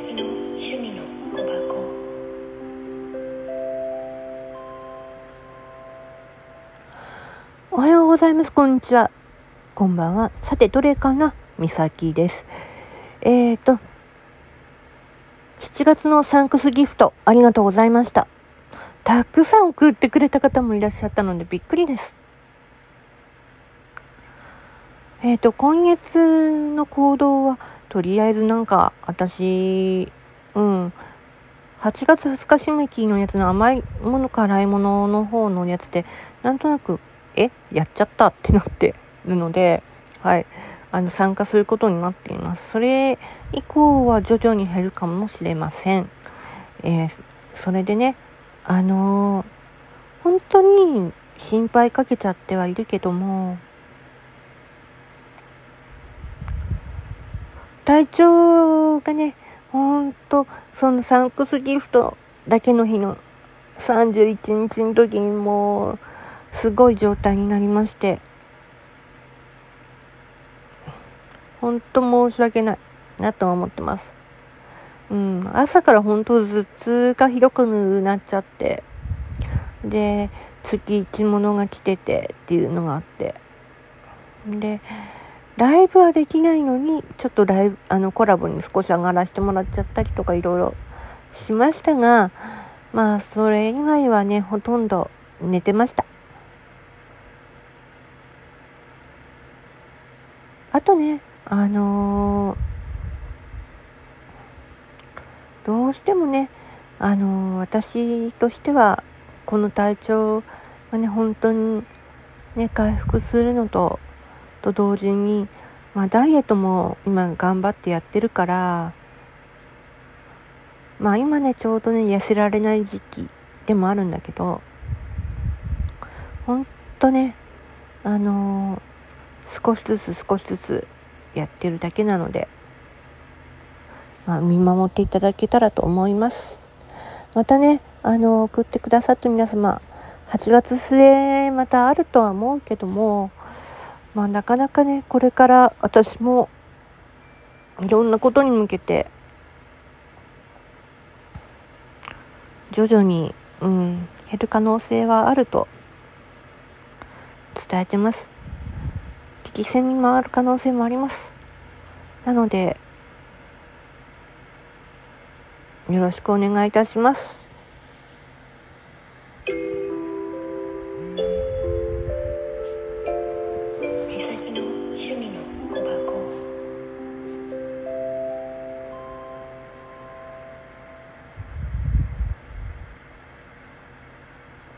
きの趣味の小箱。おはようございます。こんにちは。こんばんは。さてどれかな？みさきです。えーと7月のサンクスギフトありがとうございました。たくさん送ってくれた方もいらっしゃったのでびっくりです。えっ、ー、と今月の行動はとりあえずなんか、私、うん、8月2日締め切りのやつの甘いもの辛いものの方のやつで、なんとなくえやっちゃったってなってるので、はい、あの参加することになっています。それ以降は徐々に減るかもしれません。えー、それでね、あのー、本当に心配かけちゃってはいるけども、体調がね、ほんと、そのサンクスギフトだけの日の31日の時にもう、すごい状態になりまして、本当申し訳ないなとは思ってます。うん、朝から本当頭痛がひどくなっちゃって、で、月一物が来ててっていうのがあって、で、ライブはできないのに、ちょっとライブ、あの、コラボに少し上がらせてもらっちゃったりとかいろいろしましたが、まあ、それ以外はね、ほとんど寝てました。あとね、あのー、どうしてもね、あのー、私としては、この体調がね、本当にね、回復するのと、と同時に、まあ、ダイエットも今頑張ってやってるから、まあ今ね、ちょうどね、痩せられない時期でもあるんだけど、ほんとね、あのー少しずつ少しずつやってるだけなので、まあ、見守っていただけたらと思います。またね、あの、送ってくださった皆様、8月末またあるとは思うけども、まあなかなかね、これから私もいろんなことに向けて、徐々に、うん、減る可能性はあると伝えてます。危機戦に回る可能性もあります。なので、よろしくお願いいたします。